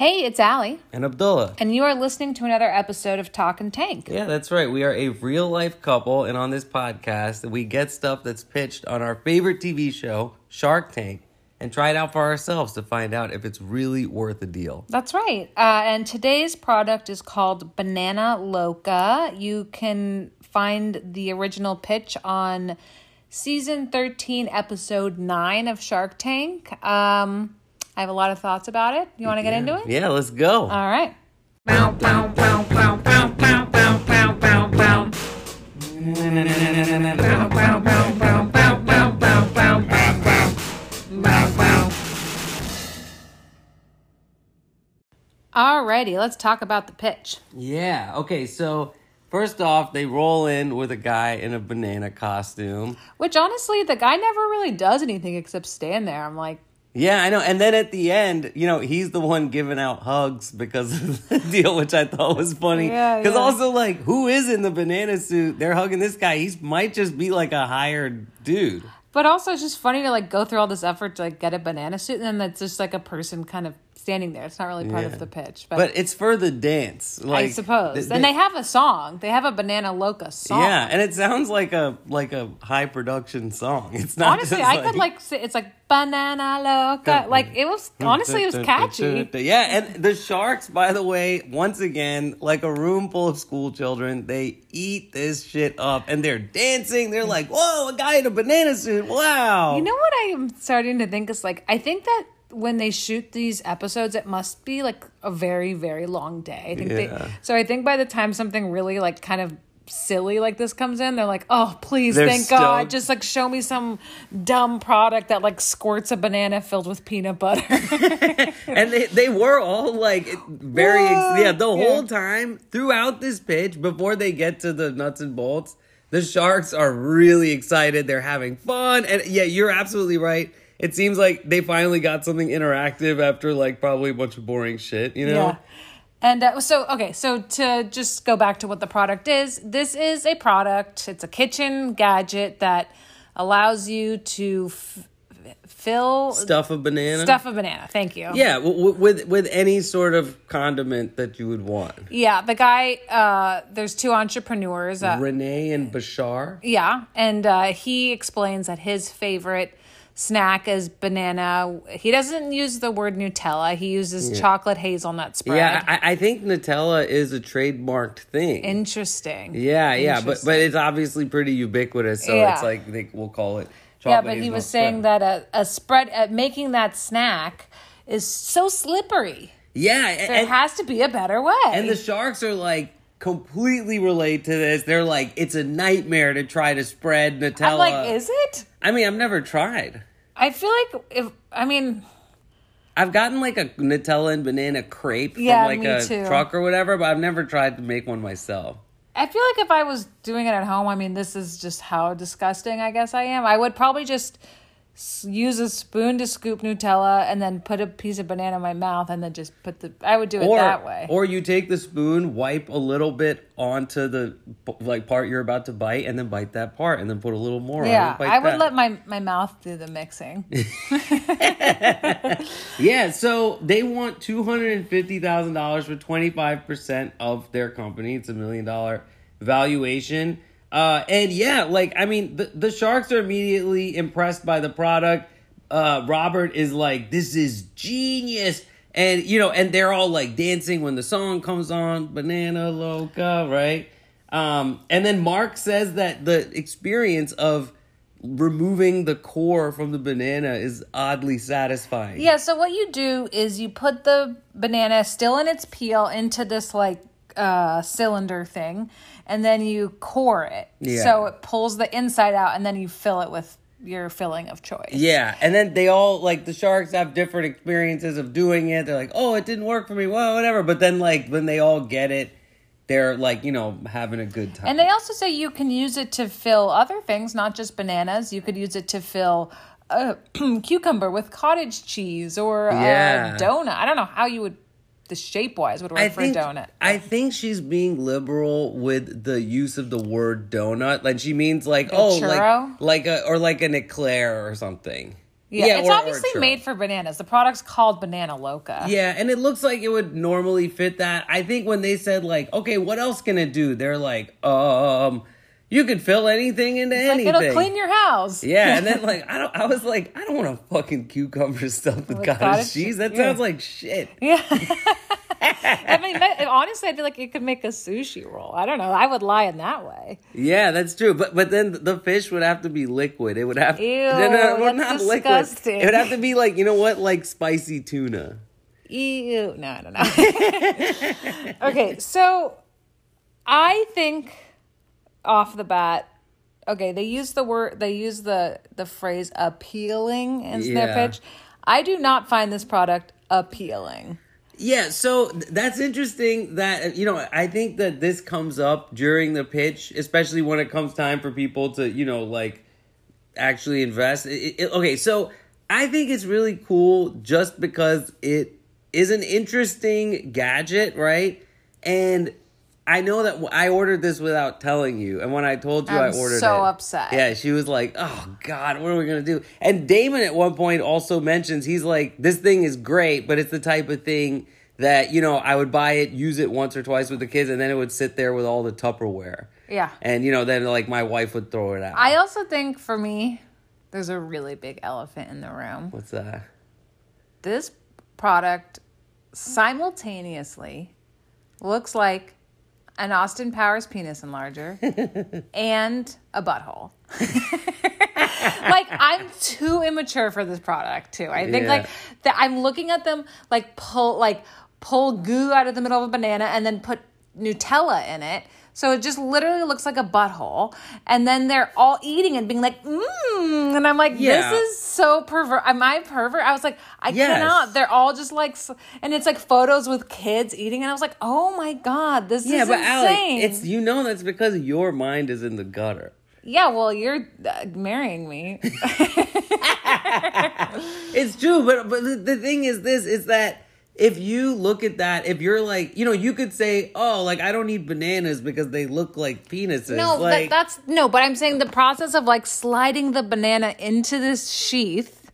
Hey, it's Allie, and Abdullah. and you are listening to another episode of Talk and Tank. Yeah, that's right. We are a real life couple, and on this podcast, we get stuff that's pitched on our favorite TV show, Shark Tank, and try it out for ourselves to find out if it's really worth a deal. That's right. Uh, and today's product is called Banana Loca. You can find the original pitch on season 13, episode 9 of Shark Tank. Um, I have a lot of thoughts about it. You want to get into it? Yeah, let's go. All right. Alrighty, let's talk about the pitch. Yeah, okay, so first off, they roll in with a guy in a banana costume. Which honestly, the guy never really does anything except stand there. I'm like, Yeah, I know. And then at the end, you know, he's the one giving out hugs because of the deal, which I thought was funny. Yeah, Because yeah. also, like, who is in the banana suit? They're hugging this guy. He might just be like a hired dude. But also, it's just funny to like go through all this effort to like get a banana suit, and then that's just like a person kind of standing there. It's not really part Yeah. of the pitch, but, But it's for the dance. Like, I suppose. th- and they have a song. They have a Banana Loca song. Yeah, and it sounds like a like a high production song. It's not honestly, I could like say it's like Banana Loca. Like it was honestly, it was catchy. Yeah, and the sharks, by the way, once again, like a room full of school children, they eat this shit up and they're dancing. They're like, "Whoa, a guy in a banana suit! Wow!" You know what I'm starting to think is like I think that when they shoot these episodes, it must be like a very very long day. I think Yeah. they, so. I think by the time something really like kind of silly like this comes in, they're like, oh please, They're thank God, just like show me some dumb product that like squirts a banana filled with peanut butter. and they, they were all like very ex- yeah the Yeah. whole time throughout this pitch before they get to the nuts and bolts the sharks are really excited they're having fun and yeah you're absolutely right it seems like they finally got something interactive after like probably a bunch of boring shit you know Yeah. And uh, so, okay, so to just go back to what the product is, this is a product, it's a kitchen gadget that allows you to f- fill stuff a banana stuff a banana. Thank you. yeah w- with with any sort of condiment that you would want Yeah, the guy, uh, there's two entrepreneurs. Uh, renee and bashar yeah, and uh, he explains that his favorite snack is banana. He doesn't use the word Nutella, he uses chocolate hazelnut spread. yeah I, I think nutella is a trademarked thing Interesting. Yeah, yeah, but but it's obviously pretty ubiquitous, so Yeah. it's like they, we'll call it. Yeah, but he was saying spread. that a, a spread at making that snack is so slippery. Yeah, There and, has to be a better way. and the sharks are like completely relate to this. They're like, it's a nightmare to try to spread Nutella. I'm like, is it? I mean, I've never tried. I feel like if I mean, I've gotten like a Nutella and banana crepe Yeah, from like a too. truck or whatever, but I've never tried to make one myself. I feel like if I was doing it at home, I mean, this is just how disgusting I guess I am. I would probably just use a spoon to scoop Nutella and then put a piece of banana in my mouth and then just put the. I would do it Or, that way. or you take the spoon, wipe a little bit onto the like part you're about to bite, and then bite that part, and then put a little more. on yeah, I would that. let my my mouth do the mixing. Yeah, so they want two hundred and fifty thousand dollars for twenty five percent of their company. It's a million dollar valuation. Uh, and yeah, like I mean, the, the sharks are immediately impressed by the product. Uh, Robert is like, "This is genius," and you know, and they're all like dancing when the song comes on, "Banana Loca," right? Um, and then Mark says that the experience of removing the core from the banana is oddly satisfying. Yeah, so what you do is you put the banana still in its peel into this like uh cylinder thing and then you core it. Yeah. So it pulls the inside out and then you fill it with your filling of choice. Yeah, and then they all like the sharks have different experiences of doing it. They're like, "Oh, it didn't work for me." Well, whatever. But then like when they all get it, they're like, you know, having a good time. And they also say you can use it to fill other things, not just bananas. You could use it to fill uh, a cucumber with cottage cheese or uh, Yeah. a donut. I don't know how you would the shape wise would work I for think a donut. I think she's being liberal with the use of the word donut. Like she means like oh churro? like like a or like an eclair or something. Yeah, Yeah, it's or- or obviously churro. made for bananas. The product's called Banana Loca. Yeah, and it looks like it would normally fit that. I think when they said like, okay, what else can it do? They're like, um, you could fill anything into It's like anything. it'll clean your house. yeah, and then like I don't, I was like, I don't want to fucking cucumber stuff with With cottage, cottage cheese. That yeah. sounds like shit. Yeah. I mean, honestly, I feel like it could make a sushi roll. I don't know. I would lie in that way. Yeah, that's true. But but then the fish would have to be liquid. It would have Ew, no, no, well, not disgusting. liquid. It would have to be like you know what, like spicy tuna. Ew. No, I don't know. okay, so I think off the bat, okay, they use the word, they use the the phrase appealing in Yeah. their pitch. I do not find this product appealing. Yeah, so that's interesting that uh, you know, I think that this comes up during the pitch, especially when it comes time for people to, you know, like actually invest. It- it- okay, so I think it's really cool just because it is an interesting gadget, right? And I know that I ordered this without telling you, and when I told you I'm I ordered so it, upset. Yeah, she was like, "Oh God, what are we gonna do?" And Daymond at one point also mentions he's like, "This thing is great, but it's the type of thing that you know I would buy it, use it once or twice with the kids, and then it would sit there with all the Tupperware." Yeah. and you know, then like my wife would throw it out. I also think for me, there's a really big elephant in the room. What's that? This product simultaneously looks like an Austin Powers penis enlarger and a butthole. like I'm too immature for this product too. I think Yeah. like that I'm looking at them like pull like pull goo out of the middle of a banana and then put Nutella in it. So it just literally looks like a butthole. And then they're all eating and being like, mmm. And I'm like, Yeah. this is so pervert. Am I pervert? I was like, I Yes. cannot. They're all just like, and it's like photos with kids eating. And I was like, oh my God, this Yeah, is but Alec, insane. it's you know that's because your mind is in the gutter. yeah, well, you're uh, marrying me. It's true, but but the thing is this is that if you look at that, if you're like, you know, you could say, oh, like I don't need bananas because they look like penises. No, like, that, that's no, but I'm saying the process of like sliding the banana into this sheath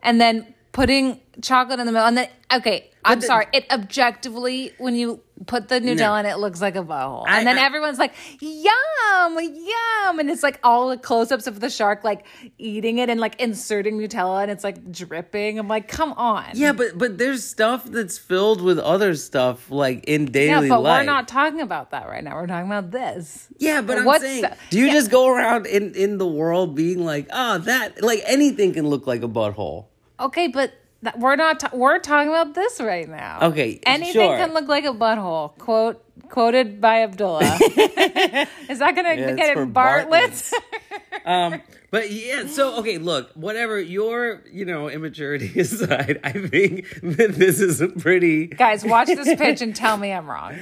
and then putting chocolate in the middle and then okay, I'm the- sorry. It objectively when you put the Nutella in it looks like a butthole. I- And then I- everyone's like, Yum, yum and it's like all the close ups of the shark like eating it and like inserting Nutella and it's like dripping. I'm like, come on. yeah, but but there's stuff that's filled with other stuff like in Yeah, daily but life. we're not talking about that right now. We're talking about this. Yeah, but I'm What's saying, the- do you yeah. just go around in in the world being like, oh, that like anything can look like a butthole? Okay, but we're not. ta- we're talking about this right now. Okay, anything sure. can look like a butthole. Quote quoted by Abdullah. Is that gonna Yeah, get it Bartlett's? um, but yeah, so okay, look, whatever your you know immaturity aside, I think that this is a pretty Guys, watch this pitch and tell me I'm wrong.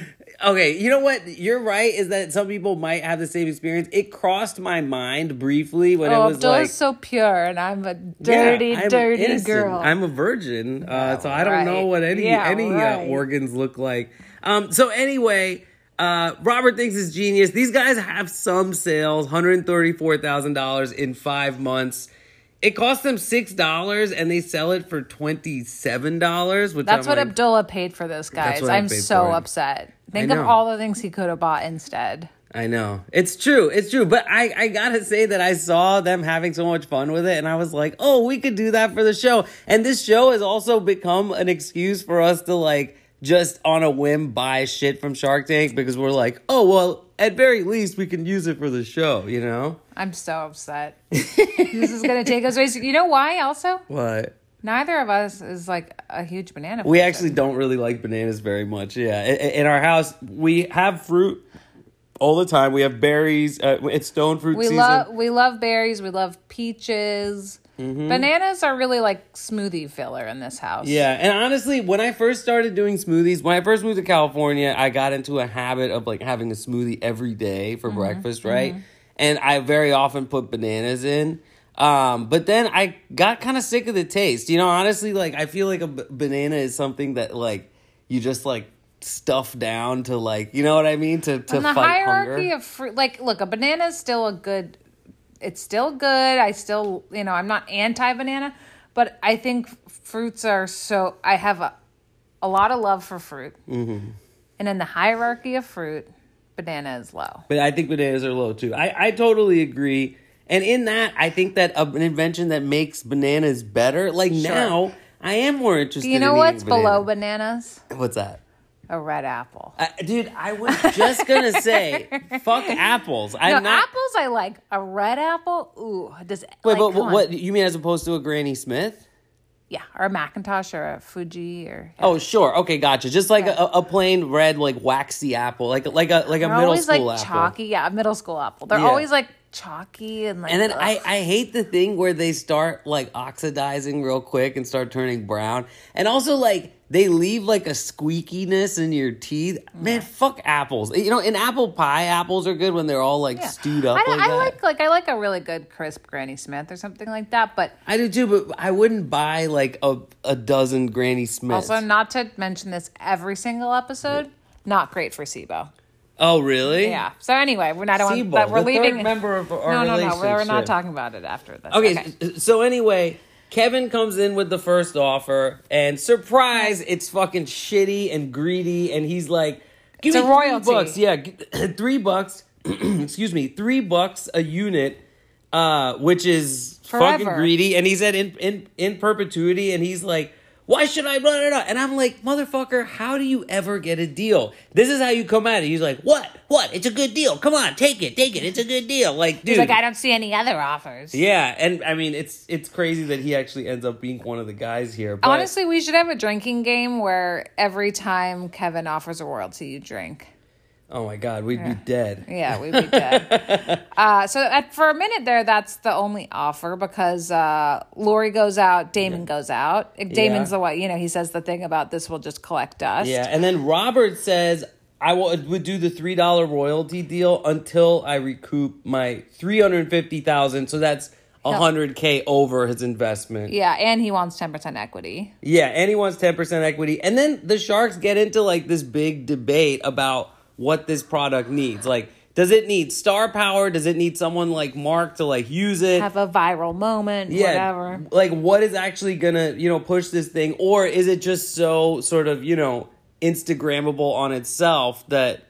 okay. You know what? You're right. Is that some people might have the same experience? It crossed my mind briefly when Oh, it was Abdullah's like. so pure, and I'm a yeah, dirty, I'm dirty innocent. girl. I'm a virgin, uh, Yeah, so I don't know what any Yeah, any uh, organs look like. Um, so anyway, uh, Robert thinks it's genius. These guys have some sales, hundred thirty-four thousand dollars in five months. It cost them six dollars, and they sell it for twenty-seven dollars. Which That's I'm what like, Abdullah paid for this, guys. I'm so upset. Think of all the things he could have bought instead. I know it's true, it's true. But I, I gotta say that I saw them having so much fun with it, and I was like, oh, we could do that for the show. And this show has also become an excuse for us to like just on a whim buy shit from Shark Tank because we're like, oh well, at very least we can use it for the show, you know? I'm so upset. this is gonna take us away. You know why? Also, What? neither of us is like a huge banana. We person. actually don't really like bananas very much. Yeah, in our house we have fruit all the time. We have berries. Uh, it's stone fruit We season. love we love berries. We love peaches. Mm-hmm. Bananas are really like smoothie filler in this house. Yeah, and honestly, when I first started doing smoothies, when I first moved to California, I got into a habit of like having a smoothie every day for breakfast, right? And I very often put bananas in. Um, but then I got kind of sick of the taste. You know, honestly, like I feel like a b- banana is something that like you just like stuff down to like, you know what I mean? To to And the hierarchy hunger. of fruit, like, look, a banana is still a good. It's still good. I still, you know, I'm not anti banana, But I think fruits are so. I have a, a lot of love for fruit, Mm-hmm. and in the hierarchy of fruit, banana is low. But I think bananas are low too. I, I totally agree. And in that, I think that an invention that makes bananas better, like now, I am more interested Do you know in what's banana. below bananas? What's that? A red apple. Uh, dude, I was just gonna say, fuck apples. I'm no, not. apples I like. A red apple, ooh, does Wait, like, but what, what you mean as opposed to a Granny Smith? Yeah, or a McIntosh or a Fuji or. Oh, sure. Okay, gotcha. Just like a, a plain red, like waxy apple, like like a like a They're middle always school like apple. chalky. Yeah, a middle school apple. They're Yeah. always like chalky and like. And then ugh. I, I hate the thing where they start like oxidizing real quick and start turning brown. And also like they leave like a squeakiness in your teeth. Man, fuck apples. You know, in apple pie, apples are good when they're all like Yeah. stewed up I, like I like like I like a really good crisp Granny Smith or something like that. But I do too, but I wouldn't buy like a, a dozen Granny Smiths. also, not to mention this every single episode, not great for SIBO. Oh, really? Yeah. So anyway, we're not. SIBO, But we're the leaving. third member of our no, no, no. We're not talking about it after this. Okay, so anyway, Kevin comes in with the first offer, and surprise, it's fucking shitty and greedy, and he's like, "Give It's me a royalty. three bucks, yeah, three bucks, excuse me, three bucks a unit, uh, which is fucking greedy." And he said in in in perpetuity, and he's like. Why should I run it up? And I'm like, motherfucker, how do you ever get a deal? This is how you come at it. He's like, what? What? It's a good deal. Come on, take it, take it. It's a good deal. Like, dude. He's like, I don't see any other offers. Yeah, and I mean it's it's crazy that he actually ends up being one of the guys here. But Honestly, we should have a drinking game where every time Kevin offers a royalty, you drink. Oh my god, we'd be dead. Yeah, we'd be dead. uh, so at, for a minute there, that's the only offer because uh, Lori goes out, Daymond goes out. Daymond's the one, you know, he says the thing about this will just collect dust. Yeah, and then Robert says I will, would do the three dollar royalty deal until I recoup my three hundred fifty thousand. So that's hundred k over his investment. Yeah, and he wants 10% equity. Yeah, and he wants 10% equity. And then the Sharks get into like this big debate about what this product needs. Like, does it need star power? Does it need someone like Mark to like use it? Have a viral moment, yeah, whatever. Like, what is actually gonna, you know, push this thing? Or is it just so sort of, you know, Instagrammable on itself that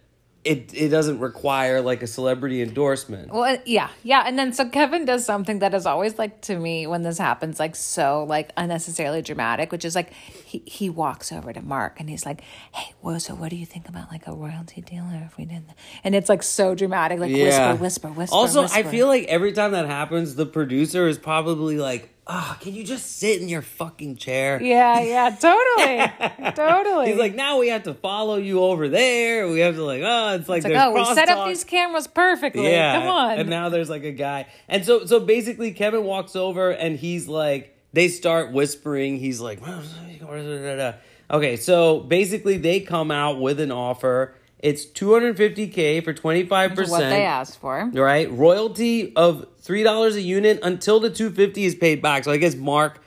it it doesn't require like a celebrity endorsement? Well, uh, yeah, yeah, and then so Kevin does something that is always like to me when this happens, like so like unnecessarily dramatic, which is like he he walks over to Mark and he's like, "Hey, well, so what do you think about like a royalty deal, or if we did?" that?" And it's like so dramatic, like whisper, whisper, whisper. Also, I feel like every time that happens, the producer is probably like, "Ah, can you just sit in your fucking chair?" yeah, yeah, totally, totally. He's like, now we have to follow you over there. We have to like, oh, it's like, It's like, oh, we set up these cameras perfectly. Yeah, come on. And now there's like a guy, and so so basically, Kevin walks over and he's like, they start whispering. He's like, okay, so basically, they come out with an offer. It's 250k for twenty five percent. what they asked for. Right, royalty of three dollars a unit until the 250 is paid back. So I guess Mark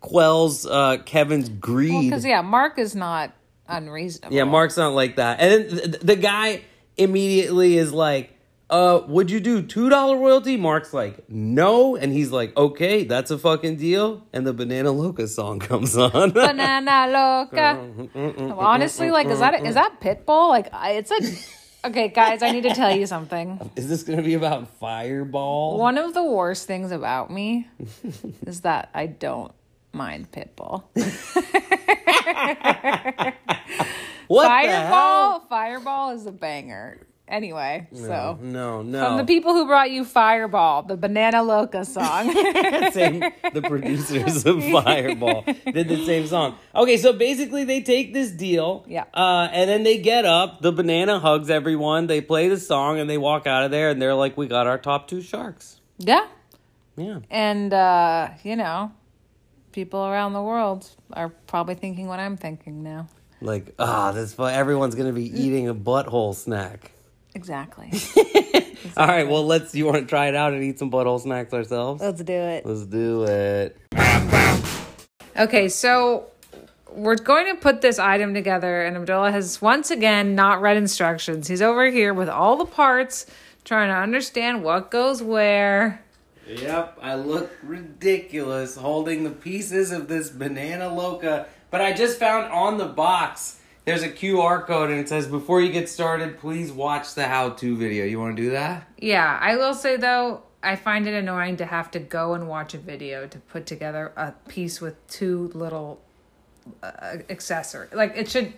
quells uh, Kevin's greed. Because yeah, Mark is not unreasonable. Yeah, Mark's not like that. And then the, the guy immediately is like, uh, would you do $2 royalty? Mark's like, no. And he's like, okay, that's a fucking deal. And the Banana Loca song comes on. banana loca. Honestly, like, is that is that Pitbull? Like, it's a. Okay, guys, I need to tell you something. is this going to be about Fireball? One of the worst things about me is that I don't mind Pitbull. what Fireball, Fireball is a banger. Anyway, hell? so No, no. from the people who brought you Fireball, the Banana Loca song. same the producers of Fireball did the same song. Okay, so basically they take this deal, Yeah. uh, and then they get up. The banana hugs everyone. They play the song and they walk out of there, and they're like, "We got our top two sharks." yeah, Yeah, and uh, you know, people around the world are probably thinking what I'm thinking now. like ah, this everyone's gonna be eating a butthole snack. Exactly. All right, well let's. You want to try it out and eat some butthole snacks ourselves? Let's do it. Let's do it. Okay, so we're going to put this item together, and Abdullah has once again not read instructions. He's over here with all the parts, trying to understand what goes where. Yep, I look ridiculous holding the pieces of this banana loca. But I just found on the box there's a QR code and it says before you get started, please watch the how-to video. You want to do that? Yeah, I will say though, I find it annoying to have to go and watch a video to put together a piece with two little uh, accessory. Like it should.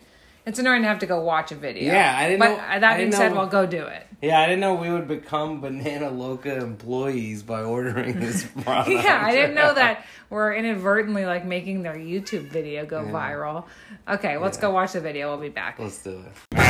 It's annoying to have to go watch a video. Yeah, I didn't but know- that being said, know- well, go do it. Yeah, I didn't know we would become Banana Loca employees by ordering this product. Yeah, I didn't know that we're inadvertently like making their YouTube video go viral. Okay, let's go watch the video. We'll be back. Let's do it.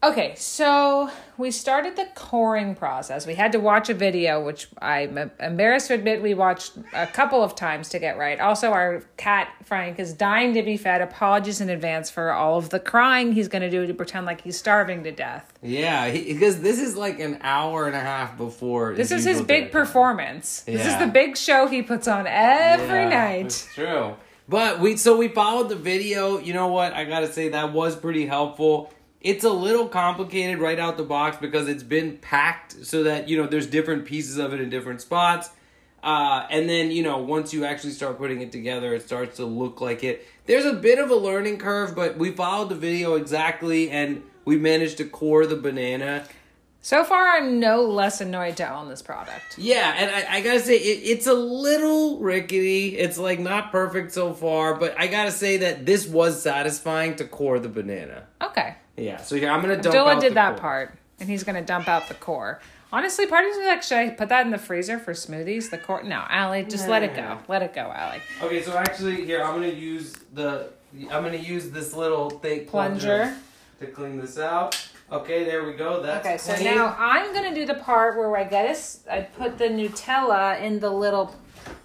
Okay, so we started the coring process. We had to watch a video, which I'm embarrassed to admit we watched a couple of times to get right. Also, our cat, Frank, is dying to be fed. Apologies in advance for all of the crying he's going to do to pretend like he's starving to death. Yeah, he, because this is like an hour and a half before. This is his big performance. This is the big show he puts on every Yeah, night. It's true. But we so we followed the video. You know what? I gotta say that was pretty helpful. It's a little complicated right out the box because it's been packed so that you know there's different pieces of it in different spots. Uh, and then you know once you actually start putting it together, it starts to look like it. There's a bit of a learning curve, but we followed the video exactly, and we managed to core the banana. So far, I'm no less annoyed to own this product. Yeah, and I, I gotta say it, it's a little rickety. It's like not perfect so far, but I gotta say that this was satisfying to core the banana. Okay. Yeah, so here I'm gonna dump Abdullah out did that core. part, and he's gonna dump out the core. Honestly, part of me is like, should I put that in the freezer for smoothies? The core? No, Allie, just let it go. Let it go, Allie. Okay, so actually here I'm gonna use the I'm gonna use this little thing Plunger. to clean this out. Okay, there we go. That's Okay, so clean. now I'm gonna do the part where I get us. I put the Nutella in the little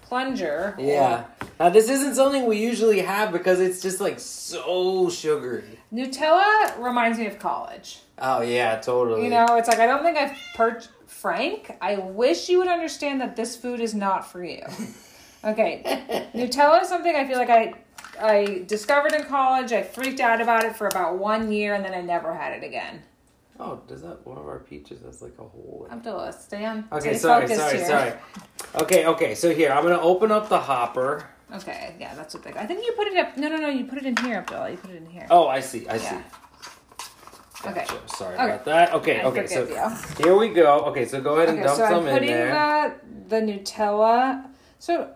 plunger. Yeah. Now this isn't something we usually have because it's just like so sugary. Nutella reminds me of college. Oh yeah, totally. You know, it's like I don't think I've perched Frank. I wish you would understand that this food is not for you. Okay, Nutella is something I feel like I I discovered in college. I freaked out about it for about one year, and then I never had it again. Oh, does that one of our peaches has like a hole in it? Abdullah, stay on. Okay, stay sorry, sorry, here. sorry. Okay, okay. So here, I'm gonna open up the hopper. Okay, yeah, that's what they. I think you put it up. No, no, no. You put it in here, Abdullah. You put it in here. Oh, I see. I see. Yeah. Okay. Sorry Okay. about that. Okay, I okay. So you. here we go. Okay, so go ahead and Okay, dump so I'm some in putting there. the the Nutella. So,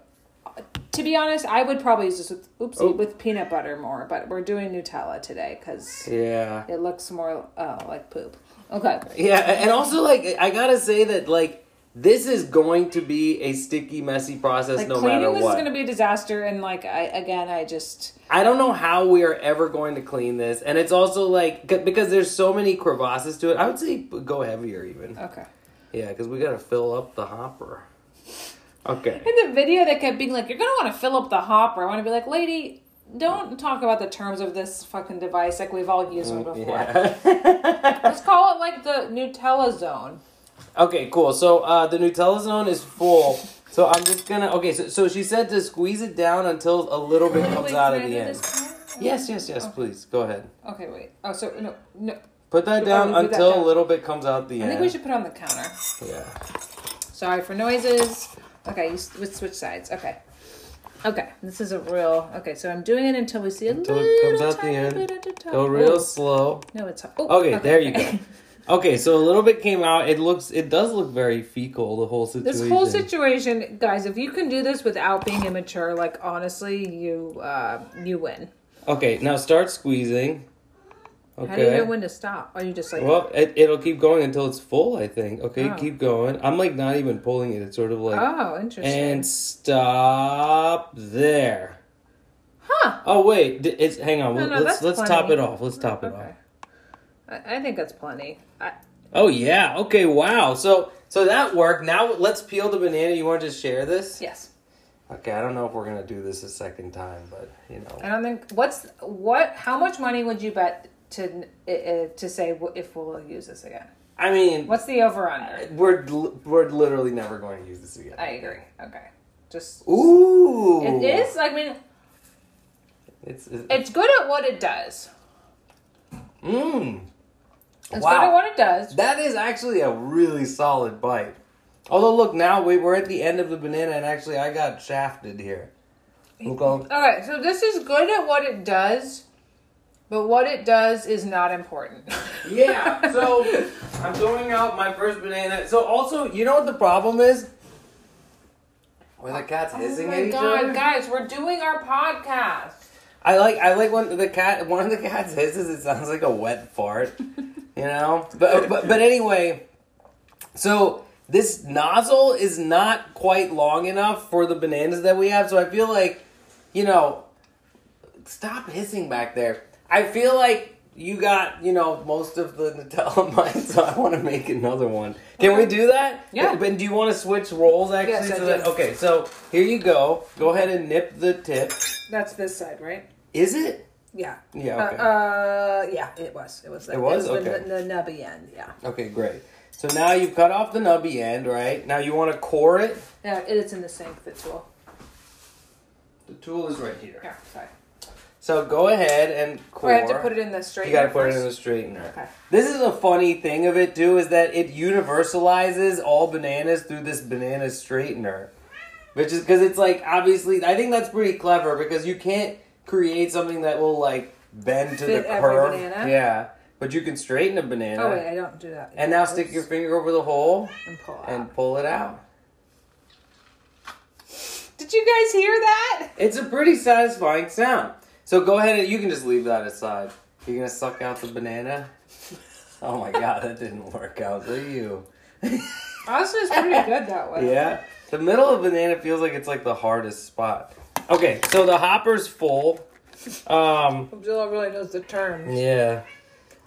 to be honest, I would probably use this with oopsie Oh. with peanut butter more, but we're doing Nutella today because Yeah. it looks more uh, like poop. Okay. Yeah, and also like I gotta say that like this is going to be a sticky, messy process Like no matter this what. is going to be a disaster, and like I again, I just I don't know how we are ever going to clean this, and it's also like because there's so many crevasses to it. I would say go heavier even. okay. Yeah, because we gotta fill up the hopper. Okay. In the video, they kept being like, "You're gonna want to fill up the hopper." I want to be like, "Lady, don't talk about the terms of this fucking device like we've all used one before. Yeah. Let's call it like the Nutella zone." okay, cool. So uh, the Nutella zone is full. So I'm just gonna. Okay, so, so she said to squeeze it down until a little bit comes Wait, out at the end. Yes, yes, yes. Please go ahead. Okay, wait. Oh, so no, no. Put that Oh, down do that until down. a little bit comes out the I end. I think we should put it on the counter. Yeah. Sorry for noises. Okay, you let's switch sides. Okay. Okay, this is a real. Okay, so I'm doing it until we see a Until little it comes out the end. bit at the top. Go real Oh, slow. No, it's oh, Okay, there you go. Okay, so a little bit came out. It looks. It does look very fecal. The whole situation. This whole situation, guys, if you can do this without being immature, like honestly, you uh you win. Okay, now start squeezing. Okay. How do you know when to stop? Are you just like Well, it, it'll keep going until it's full, I think. Okay, Oh. keep going. I'm like not even pulling it. It's sort of like. oh, interesting. And stop there. huh? Oh wait, it's hang on. No, no, let's let's top it off. Let's top it Okay. off. I, I think that's plenty. I, Oh yeah. Okay. Wow. So so that worked. Now let's peel the banana. You want to just share this? yes. Okay. I don't know if we're gonna do this a second time, but you know. I don't think what's what. How much money would you bet to uh, to say if we'll use this again? I mean, What's the over under? we're we're literally never going to use this again. I agree. Okay, just Ooh. it is. I mean, It's it's. it's good at what it does. Mmm. It's Wow. good at what it does. That is actually a really solid bite. Although, look, now we, we're at the end of the banana, and actually, I got shafted here. Okay. Okay, so this is good at what it does, but what it does is not important. Yeah, so I'm throwing out my first banana. So, also, you know what the problem is? Where the cat's hissing Oh hissing my at each god, other. guys, we're doing our podcast. I like I like when the cat one of the cats hisses. It sounds like a wet fart, you know. But but but anyway, so this nozzle is not quite long enough for the bananas that we have. So I feel like, you know, stop hissing back there. I feel like you got you know most of the Nutella mine, so I want to make another one. Can we do that? Yeah. But do you want to switch roles actually? Yes, I so that, okay, so here you go. Go ahead and nip the tip. That's this side, right? Is it? Yeah. Yeah, okay. Uh, uh yeah, it was. It was. The, It was? the, Okay. The, the nubby end. Yeah. Okay, great. So now you've cut off the nubby end, right? Now you want to core it. Yeah, it's in the sink. The tool. The tool is right here. Yeah. Sorry. So go ahead and core. I have to put it in the straight. You got to put it in the straightener. Okay. This is a funny thing of it too, is that it universalizes all bananas through this banana straightener, which is because it's like obviously I think that's pretty clever because you can't create something that will like bend to Fit the every curve. banana? Yeah, but you can straighten a banana. Oh wait, I don't do that. And now stick your finger over the hole and pull and pull it out. Did you guys hear that? It's a pretty satisfying sound. So go ahead and you can just leave that aside. You're gonna suck out the banana. Oh my god, that didn't work out. Look at you. Honestly, it's pretty good that way. Yeah, the middle of banana feels like it's like the hardest spot. Okay, so the hopper's full. Um, Abdullah really knows the terms. yeah.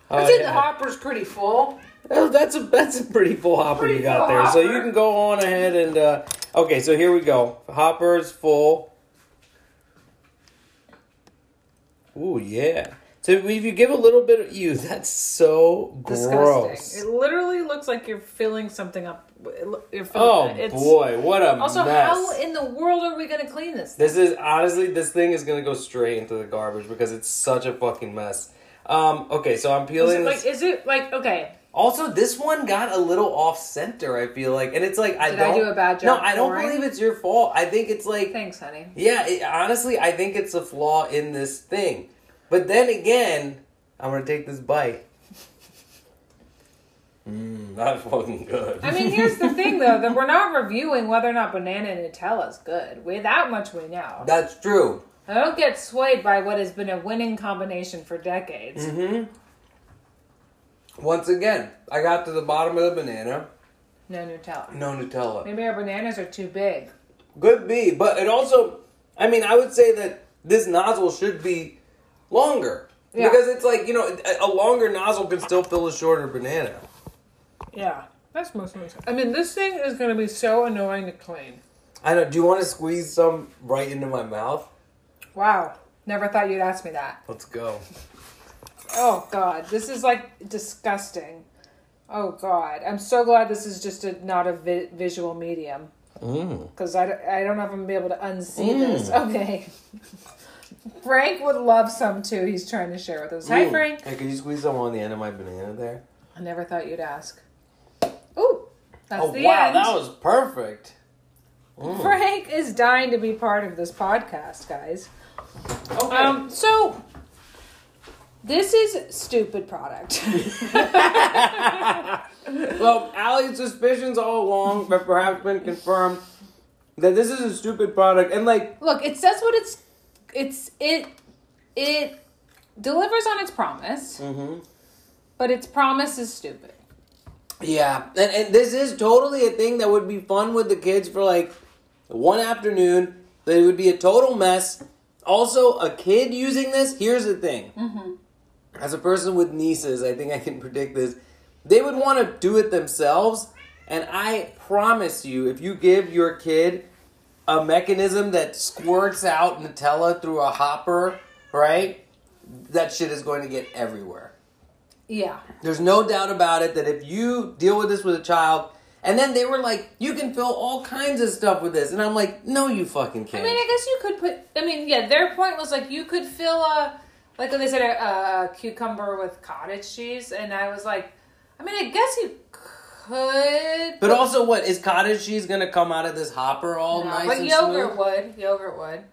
I Oh, think yeah. the hopper's pretty full. Oh, that's a that's a pretty full hopper Pretty you got full there. So hopper. you can go on ahead and uh, okay. So here we go. Hopper's full. Ooh yeah. So if you give a little bit of you, that's so Disgusting. gross. It literally looks like you're filling something up. You're filling Oh it's, boy, what a Also, mess! Also, how in the world are we gonna clean this? This is honestly, this thing is gonna go straight into the garbage because it's such a fucking mess. Um, okay, so I'm Is peeling it this. like? Is it like? Okay. Also, this one got a little off center. I feel like, and it's like I Did I don't do a bad No, I don't pouring? believe it's your fault. I think it's like Thanks, honey. Yeah, it, honestly, I think it's a flaw in this thing. But then again, I'm gonna take this bite. Mmm, that's fucking good. I mean, here's the thing, though, that we're not reviewing whether or not banana Nutella is good. We that much we know. that's true. I don't get swayed by what has been a winning combination for decades. Mm-hmm. Once again, I got to the bottom of the banana. No Nutella. No Nutella. Maybe our bananas are too big. Could be, but it also, I mean, I would say that this nozzle should be longer. Yeah. Because it's like, you know, a- longer nozzle can still fill a shorter banana. Yeah, that's most of I mean, this thing is going to be so annoying to clean. I know. Do you want to squeeze some right into my mouth? Wow. Never thought you'd ask me that. Let's go. Oh, God. This is like disgusting. Oh, God. I'm so glad this is just a, not a vi- visual medium. Mm. Because I, don't- I don't know if I'm going to be able to unsee this. Okay. Frank would love some too. He's trying to share with us. Hi, Frank. Hey, can you squeeze some on the end of my banana there? I never thought you'd ask. Ooh, that's oh the wow, end. that was perfect. Mm. Frank is dying to be part of this podcast, guys. Okay. Um, so this is stupid product. well, Allie's suspicions all along, but perhaps been confirmed that this is a stupid product, and like, Look, it says what it's it's it it delivers on its promise, mm-hmm. but its promise is stupid. yeah, and and this is totally a thing that would be fun with the kids for like one afternoon. That it would be a total mess. Also, a kid using this. Here's the thing. As a person with nieces, I think I can predict this. They would want to do it themselves, and I promise you, if you give your kid a mechanism that squirts out Nutella through a hopper, right? That shit is going to get everywhere. Yeah. There's no doubt about it that if you deal with this with a child, and then they were like, you can fill all kinds of stuff with this. And I'm like, no, you fucking can't. I mean, I guess you could put. I mean, yeah, their point was like you could fill a like when they said a, a cucumber with cottage cheese, and I was like, I mean, I guess you could. But also, what is cottage cheese gonna come out of this hopper all No, nice but yogurt smooth? would. Yogurt would.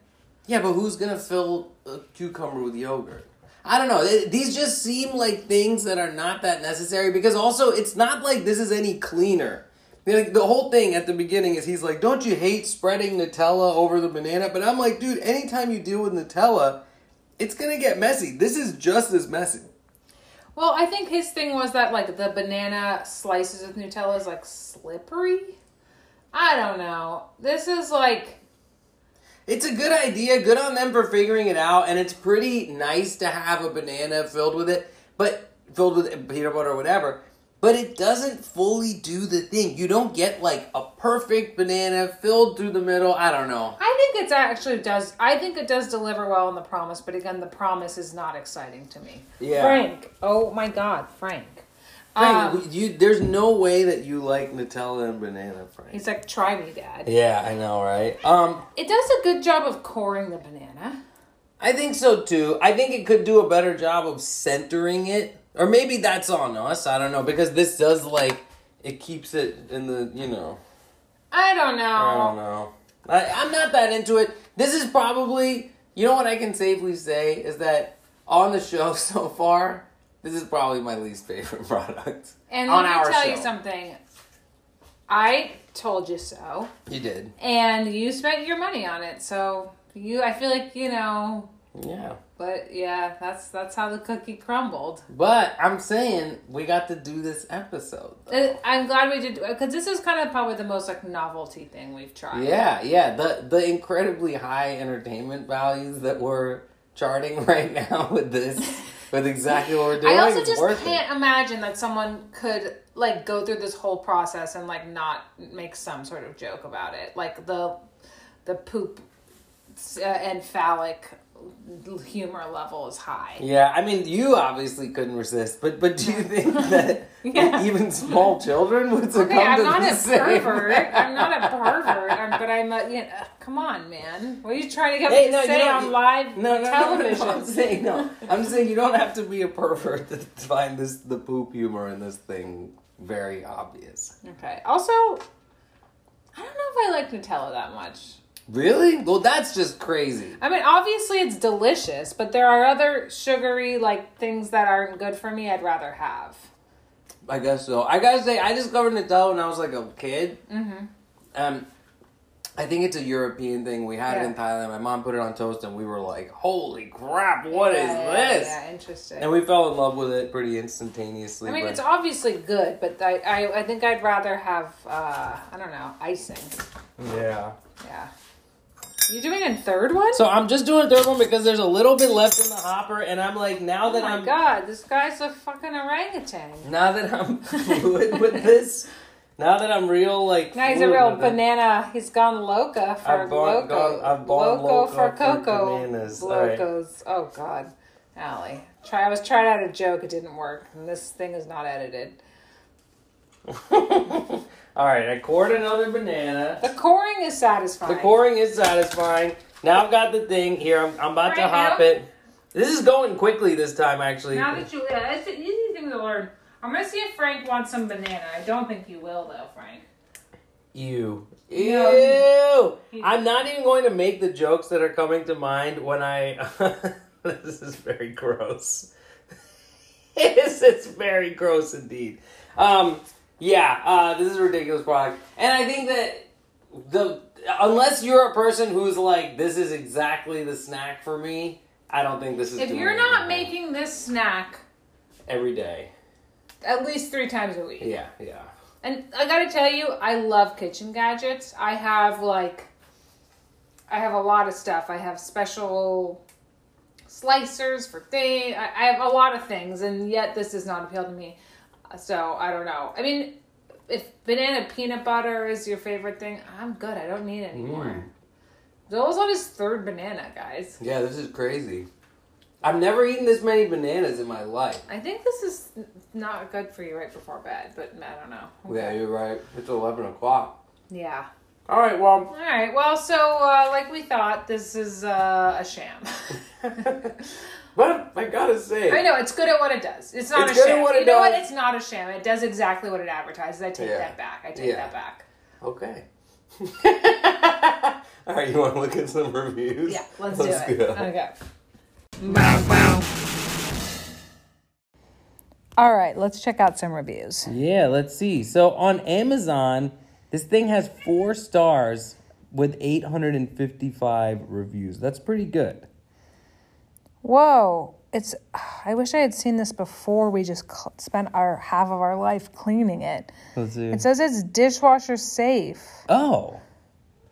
Yeah, but who's gonna fill a cucumber with yogurt? I don't know. These just seem like things that are not that necessary because also it's not like this is any cleaner. Like the whole thing at the beginning is he's like, "Don't you hate spreading Nutella over the banana?" But I'm like, dude, anytime you deal with Nutella, it's gonna get messy. This is just as messy. Well, I think his thing was that like the banana slices with Nutella is like slippery. I don't know. This is like It's a good idea. Good on them for figuring it out, and it's pretty nice to have a banana filled with it, but filled with peanut butter or whatever. But it doesn't fully do the thing. You don't get like a perfect banana filled through the middle. I don't know. I think it's actually does. I think it does deliver well on the promise, but again, the promise is not exciting to me. Yeah. Frank. Oh my God, Frank. Frank, Um, you, there's no way that you like Nutella and banana, Frank. he's like, try me, Dad. Yeah, I know, right? Um, It does a good job of coring the banana. I think so too. I think it could do a better job of centering it. Or maybe that's on us. I don't know. Because this does, like, it keeps it in the, you know. I don't know. I don't know. I, I'm not that into it. This is probably, you know what I can safely say is that on the show so far, this is probably my least favorite product. And on let me tell show. you something. I told you so, You did. and you spent your money on it. So you, I feel like you know. Yeah. But yeah, that's that's how the cookie crumbled. But I'm saying we got to do this episode. though. I'm glad we did because this is kind of probably the most like novelty thing we've tried. Yeah, yeah. The the incredibly high entertainment values that we're charting right now with this, with exactly what we're doing. I also just can't imagine that someone could like go through this whole process and like not make some sort of joke about it, like the the poop uh, and phallic humor level is high. Yeah, I mean, you obviously couldn't resist, but but do you think that Yeah. even small children would succumb Okay, I'm to not the a same? pervert. I'm not a pervert, I'm, but I'm a. You know, come on, man. What are you trying to get Hey, me no, to say on live No, no, no, television? no, I'm saying no. I'm saying you don't have to be a pervert to find this the poop humor in this thing very obvious. Okay. Also, I don't know if I like Nutella that much. Really? Well, that's just crazy. I mean, obviously it's delicious, but there are other sugary like things that aren't good for me. I'd rather have. I guess so. I gotta say, I discovered Nutella when I was like a kid. Mm-hmm. Um, I think it's a European thing. We had it in Thailand. My mom put it on toast, and we were like, "Holy crap! What is yeah, this?" Yeah, interesting. And we fell in love with it pretty instantaneously. I mean, but- it's obviously good, but I, I, I think I'd rather have, uh, I don't know, icing. yeah. Yeah. You doing a third one? So I'm just doing a third one because there's a little bit left in the hopper, and I'm like, now oh that my I'm Oh god, this guy's a fucking orangutan. now that I'm fluid with this, now that I'm real like Now he's a real with it, banana. He's gone loca for I've gone- loco. gone- I've gone loco, loco for cocoa. bananas. All right. Locos. Oh god, Allie. Try. I was trying out a joke. It didn't work, and this thing is not edited. All right, I cored another banana. The coring is satisfying. The coring is satisfying. Now I've got the thing here. I'm, I'm about to hop now? it. This is going quickly this time, actually. Now that you, yeah, it's an easy thing to learn. I'm gonna see if Frank wants some banana. I don't think you will, though, Frank. Ew. Ew. No, he- I'm not even going to make the jokes that are coming to mind when I. this is very gross. it is. is very gross indeed. Um, yeah, uh, this is a ridiculous product, and I think that the unless you're a person who's like, this is exactly the snack for me. I don't think this is. If you're not anything. making this snack every day, at least three times a week, yeah, yeah. and I gotta tell you, I love kitchen gadgets. I have like, I have a lot of stuff. I have special slicers for things. I, I have a lot of things, and yet this does not appeal to me. So I don't know. I mean, if banana peanut butter is your favorite thing, I'm good. I don't need any more. Mm. Joel's on his third banana, guys. Yeah, this is crazy. I've never eaten this many bananas in my life. I think this is not good for you right before bed, but I don't know. Yeah, you're right. It's 11 o'clock. Yeah. All right, well. All right. Well, so uh, like we thought, this is uh, a sham. But I gotta say, I know it's good at what it does. It's not It's a good at sham. what it you know what? It's not a sham. It does exactly what it advertises. I take Yeah. that back. I take Yeah. that back. Okay. All right, you want to look at some reviews? Yeah, let's, do it. go. Okay. All right, let's check out some reviews. Yeah, let's see. So on Amazon, this thing has four stars with 855 reviews. That's pretty good. Whoa, it's. I wish I had seen this before we just cl- spent our half of our life cleaning it. Let's see. It says it's dishwasher safe. oh,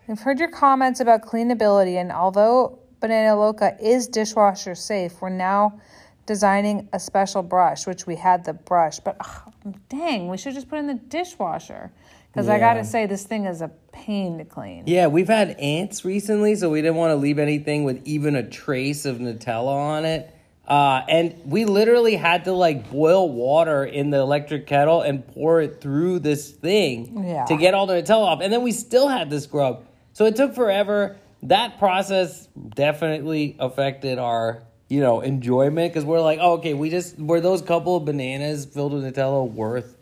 I've heard your comments about cleanability, and although Banana Loca is dishwasher safe, we're now designing a special brush, which we had the brush, but ugh, dang, we should just put in the dishwasher. Because I gotta say, this thing is a pain to clean. yeah. We've had ants recently, so we didn't want to leave anything with even a trace of Nutella on it. Uh, and we literally had to like boil water in the electric kettle and pour it through this thing Yeah. to get all the Nutella off. And then we still had to scrub. So it took forever. That process definitely affected our, you know, enjoyment because we're like, oh, okay, we just were those couple of bananas filled with Nutella worth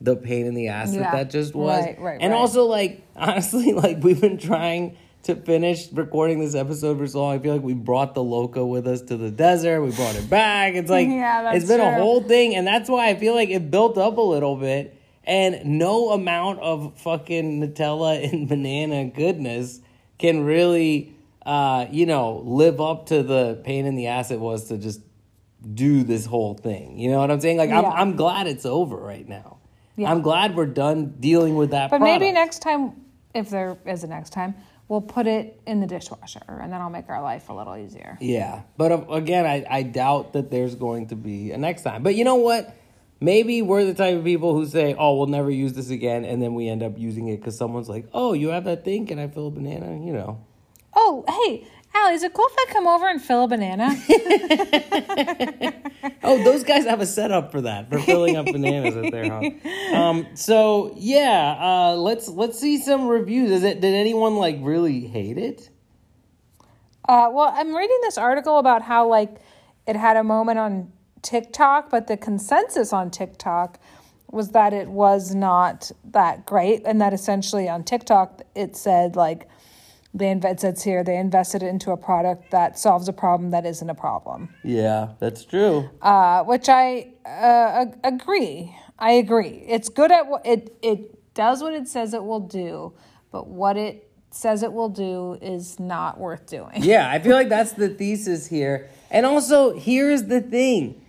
the pain in the ass Yeah. that that just was. Right, right, and right. also, like, honestly, like we've been trying to finish recording this episode for so long. I feel like we brought the loco with us to the desert. We brought it back. It's like Yeah, it's been a whole thing, and that's why I feel like it built up a little bit. And no amount of fucking Nutella and banana goodness can really, uh, you know, live up to the pain in the ass it was to just do this whole thing. You know what I'm saying? Like, I'm, I'm glad it's over right now. Yeah. I'm glad we're done dealing with that. But maybe next time, if there is a next time, we'll put it in the dishwasher, and then I'll make our life a little easier. Yeah, but uh, again, I, I doubt that there's going to be a next time. But you know what? Maybe we're the type of people who say, "Oh, we'll never use this again," and then we end up using it because someone's like, "Oh, you have that thing? Can I fill a banana?" You know. Oh, hey, Allie, is it cool if I come over and fill a banana? Oh, those guys have a setup for that for filling up bananas at their house. Um, so yeah, uh, let's let's see some reviews. Is it? Did anyone like really hate it? Uh, well, I'm reading this article about how like it had a moment on TikTok, but the consensus on TikTok was that it was not that great, and that essentially on TikTok it said like they inv- it says here they invested into a product that solves a problem that isn't a problem, Yeah, that's true. uh, which I uh, ag- agree. I agree. It's good at what it it does what it says it will do, but what it says it will do is not worth doing. Yeah, I feel like that's the thesis here. And also, here's the thing.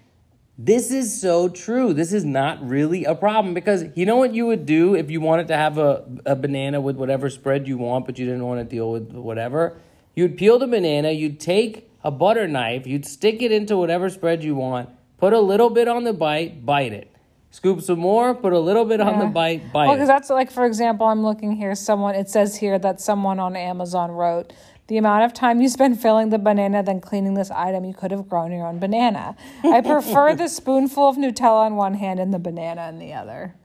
This is so true. This is not really a problem because you know what you would do if you wanted to have a, a banana with whatever spread you want, but you didn't want to deal with whatever? You'd peel the banana, you'd take a butter knife, you'd stick it into whatever spread you want, put a little bit on the bite, bite it. Scoop some more, put a little bit on the bite, bite Well, it. because that's like, for example, I'm looking here. Someone it says here that someone on Amazon wrote the amount of time you spend filling the banana than cleaning this item, you could have grown your own banana. I prefer the spoonful of Nutella in one hand and the banana in the other.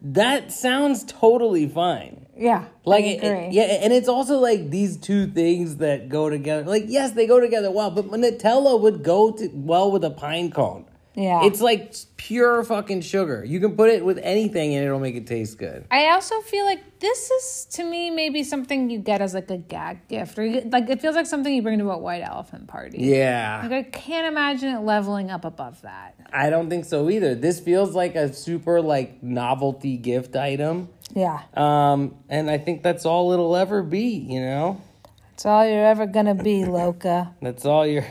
that sounds totally fine. Yeah, Like, I it- agree. it- yeah, and it's also like these two things that go together. Like, yes, they go together well, but Nutella would go to, well with a pine cone. Yeah. It's like pure fucking sugar. You can put it with anything and it'll make it taste good. I also feel like this is to me maybe something you get as like a gag gift, or you like it feels like something you bring to a white elephant party. Yeah. Like I can't imagine it leveling up above that. I don't think so either. This feels like a super like novelty gift item. Yeah, Um, and I think that's all it'll ever be, you know? It's all you're ever gonna be, Loca. That's all you're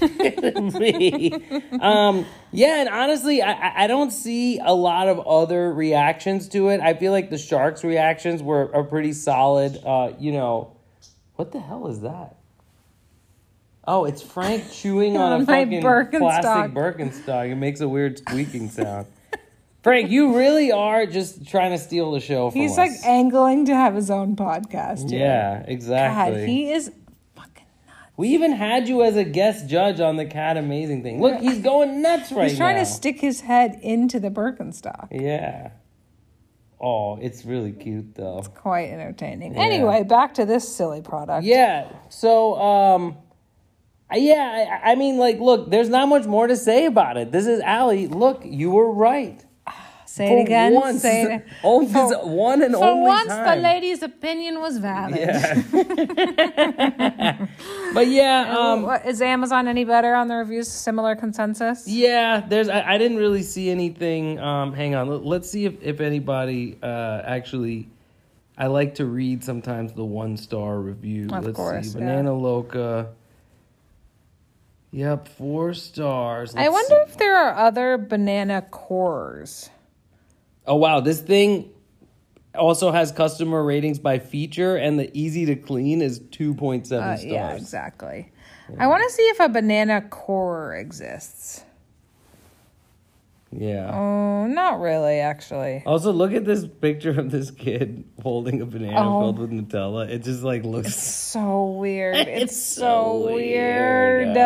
gonna be. Um, yeah, and honestly, I, I- don't see a lot of other reactions to it. I feel like the sharks' reactions were are pretty solid. Uh, you know, what the hell is that? Oh, it's Frank chewing on a fucking Birkenstock. plastic Birkenstock. It makes a weird squeaking sound. Frank, you really are just trying to steal the show from He's us. like angling to have his own podcast. here. yeah, exactly. God, he is fucking nuts. We even had you as a guest judge on the Cat Amazing thing. Look, he's going nuts right He's trying now. to stick his head into the Birkenstock. yeah. Oh, it's really cute though. It's quite entertaining. Anyway, back to this silly product. Yeah. So, um, Yeah, I, I mean, like, look, there's not much more to say about it. This is Allie. Look, you were right. Say For it again. once, Say it. only this one and For only once, time. the lady's opinion was valid. Yeah. but yeah, um, is Amazon any better on the reviews? Similar consensus? yeah. There's. I, I didn't really see anything. Um, hang on. Let, let's see if if anybody uh actually. I like to read sometimes the one star review. Of let's course, see. yeah. Banana Loca. Yep, four stars. I Let's wonder see. if there are other banana cores. Oh wow, this thing also has customer ratings by feature, and the easy to clean is two point seven Uh, stars. yeah, exactly. I want to see if a banana core exists. Yeah. Oh, not really, actually. Also, look at this picture of this kid holding a banana Oh. filled with Nutella. It just like looks. So weird. It's, It's so so weird. weird. Uh,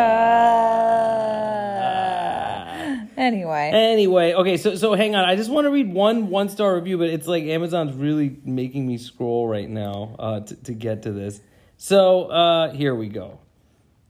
anyway, Anyway, okay, so so hang on. I just want to read one one star review, but it's like Amazon's really making me scroll right now uh, to to get to this. So uh, here we go.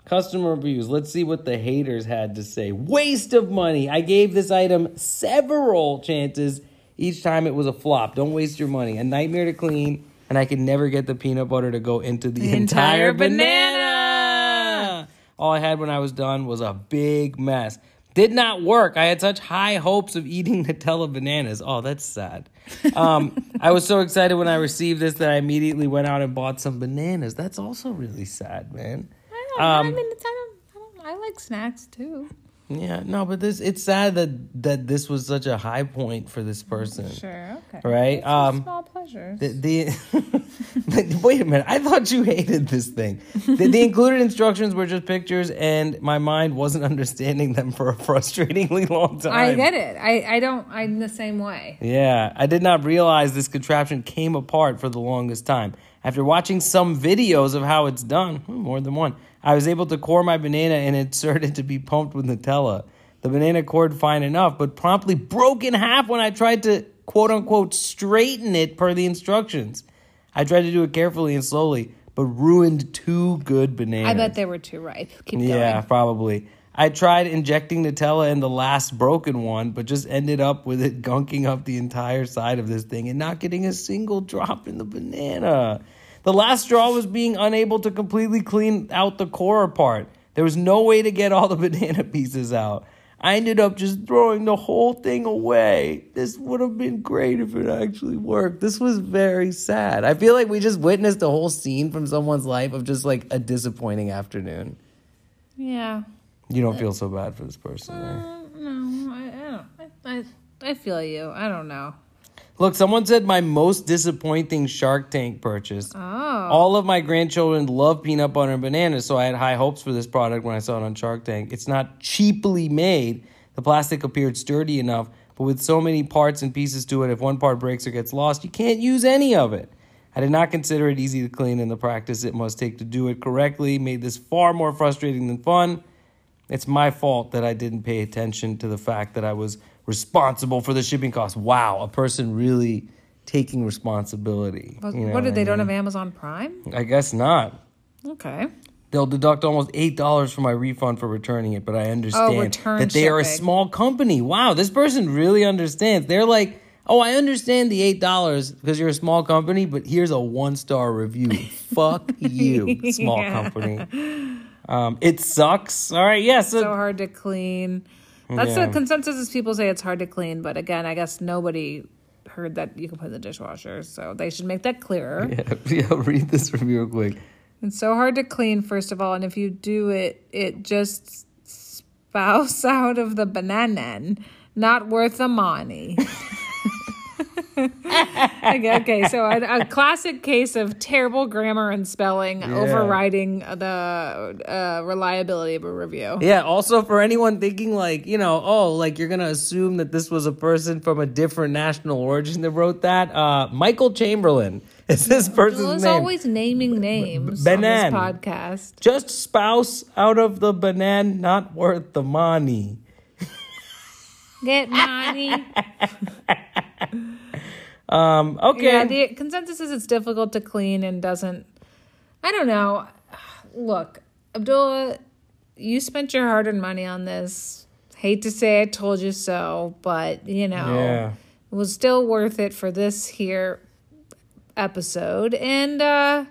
Customer reviews. Let's see what the haters had to say. Waste of money. I gave this item several chances. Each time it was a flop. Don't waste your money. A nightmare to clean, and I could never get the peanut butter to go into the, The entire, entire banana. All I had when I was done was a big mess. Did not work. I had such high hopes of eating Nutella bananas. Oh, that's sad. Um, I was so excited when I received this that I immediately went out and bought some bananas. That's also really sad, man. I, don't, um, I mean, it's, I, don't, I, don't, I like snacks too. Yeah, no, but this it's sad that that this was such a high point for this person. Sure, okay. Right, It's um, small pleasures. The, the but wait a minute, I thought you hated this thing. The, the included instructions were just pictures, and my mind wasn't understanding them for a frustratingly long time. I get it. I, I don't. I'm the same way. Yeah, I did not realize this contraption came apart for the longest time. After watching some videos of how it's done, hmm, more than one, I was able to core my banana and insert it to be pumped with Nutella. The banana cored fine enough, but promptly broke in half when I tried to quote unquote straighten it per the instructions. I tried to do it carefully and slowly, but ruined two good bananas. I bet they were too ripe. Keep Yeah, going. probably. I tried injecting Nutella in the last broken one, but just ended up with it gunking up the entire side of this thing and not getting a single drop in the banana. The last straw was being unable to completely clean out the core part. There was no way to get all the banana pieces out. I ended up just throwing the whole thing away. This would have been great if it actually worked. This was very sad. I feel like we just witnessed a whole scene from someone's life of just like a disappointing afternoon. Yeah. You don't feel so bad for this person, right? Uh, no, I, I don't. I, I, I feel you. I don't know. Look, someone said my most disappointing Shark Tank purchase. Oh. All of my grandchildren love peanut butter and bananas, so I had high hopes for this product when I saw it on Shark Tank. It's not cheaply made. The plastic appeared sturdy enough, but with so many parts and pieces to it, if one part breaks or gets lost, you can't use any of it. I did not consider it easy to clean, and the practice it must take to do it correctly made this far more frustrating than fun. It's my fault that I didn't pay attention to the fact that I was responsible for the shipping costs. Wow, a person really taking responsibility. What, you know what did they I don't have Amazon Prime? I guess not. Okay. They'll deduct almost eight dollars from my refund for returning it, but I understand Oh, that they are a small company. Wow, this person really understands. They're like, oh, I understand the eight dollars because you're a small company, but here's a one star review. Fuck you, small Yeah. company. Um, it sucks. All right, yeah. So, So hard to clean. That's Yeah. the consensus is people say it's hard to clean, but again, I guess nobody heard that you can put in the dishwasher, so they should make that clearer. yeah, yeah, read this review real quick. It's so hard to clean, first of all, and if you do it, it just spouts out of the banana. Not worth the money. okay, okay, so a, a classic case of terrible grammar and spelling overriding the uh, reliability of a review. Yeah, also for anyone thinking like, you know, oh, like you're gonna assume that this was a person from a different national origin that wrote that. Uh Michael Chamberlain is this person's name. always naming names Banan. on this podcast. Just spouse out of the banan, not worth the money. Get money. Um, okay. Yeah, the consensus is it's difficult to clean and doesn't. I don't know. Look, Abdullah, you spent your hard earned money on this. Hate to say I told you so, but you know, Yeah. it was still worth it for this here episode. And, uh,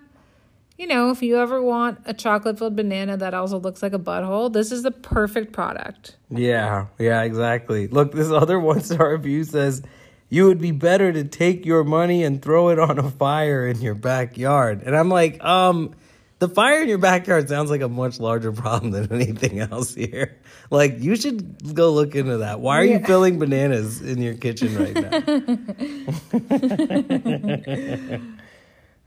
you know, if you ever want a chocolate filled banana that also looks like a butthole, this is the perfect product. Yeah, yeah, exactly. Look, this other one star review says you would be better to take your money and throw it on a fire in your backyard. And I'm like, um, the fire in your backyard sounds like a much larger problem than anything else here. Like, you should go look into that. Why are you Yeah. filling bananas in your kitchen right now?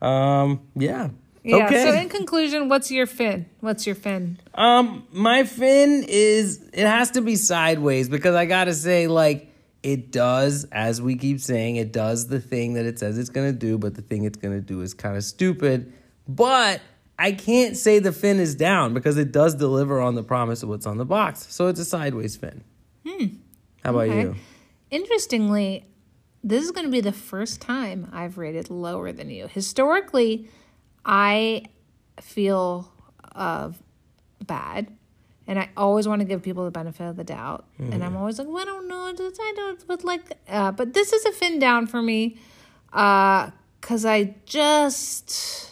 um, yeah. Yeah. okay. So, in conclusion, what's your fin? What's your fin? Um, my fin is it has to be sideways because I gotta say, like, it does, as we keep saying, it does the thing that it says it's gonna do, but the thing it's gonna do is kind of stupid. But I can't say the fin is down because it does deliver on the promise of what's on the box. So it's a sideways fin. How about Okay. you? Interestingly, this is going to be the first time I've rated lower than you. Historically, I feel uh, bad, and I always want to give people the benefit of the doubt. And I'm always like, well, I don't know, I don't, but like, uh, but this is a fin down for me, because I just.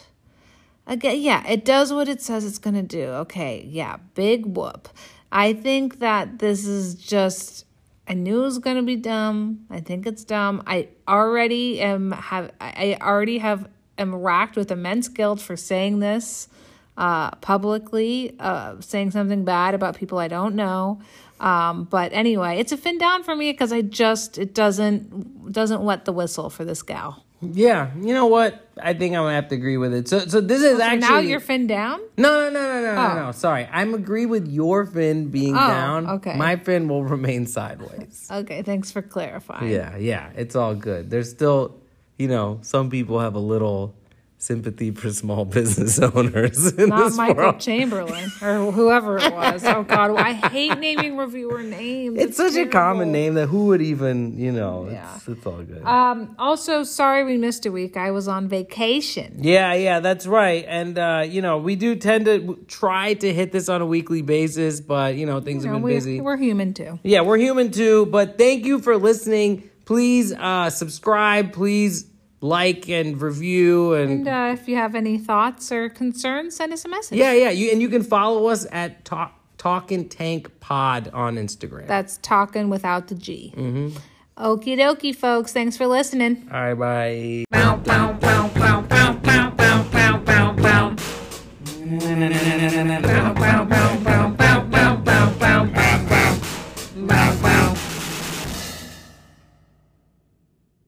Again, yeah, it does what it says it's gonna do. Okay, yeah, big whoop. I think that this is just. I knew it was gonna be dumb. I think it's dumb. I already am have. I already have am racked with immense guilt for saying this uh, publicly, uh, saying something bad about people I don't know. Um, but anyway, it's a fin down for me because I just it doesn't doesn't wet the whistle for this gal. Yeah, you know what? I think I'm gonna have to agree with it. So, so this is actually now you're fin down. No, no, no, no, no, no, Oh. no. Sorry, I'm agree with your fin being Oh, down. okay. my fin will remain sideways. Okay, thanks for clarifying. yeah, yeah, it's all good. There's still, you know, some people have a little sympathy for small business owners. In Not this Michael world. Chamberlain or whoever it was. Oh God, I hate naming reviewer names. It's such a common name that who would even, you know, Yeah. it's, it's all good. Um. Also, sorry we missed a week. I was on vacation. Yeah, yeah, that's right. And uh, you know, we do tend to try to hit this on a weekly basis, but you know, things You have been we, busy. we're human too. Yeah, we're human too, but thank you for listening. Please uh subscribe, please like and review and And uh, if you have any thoughts or concerns, send us a message. yeah, yeah, you and you can follow us at Talk Talkin' Tank Pod on Instagram. That's talking without the G. Mm-hmm. Okie dokie, folks. Thanks for listening. All right, bye.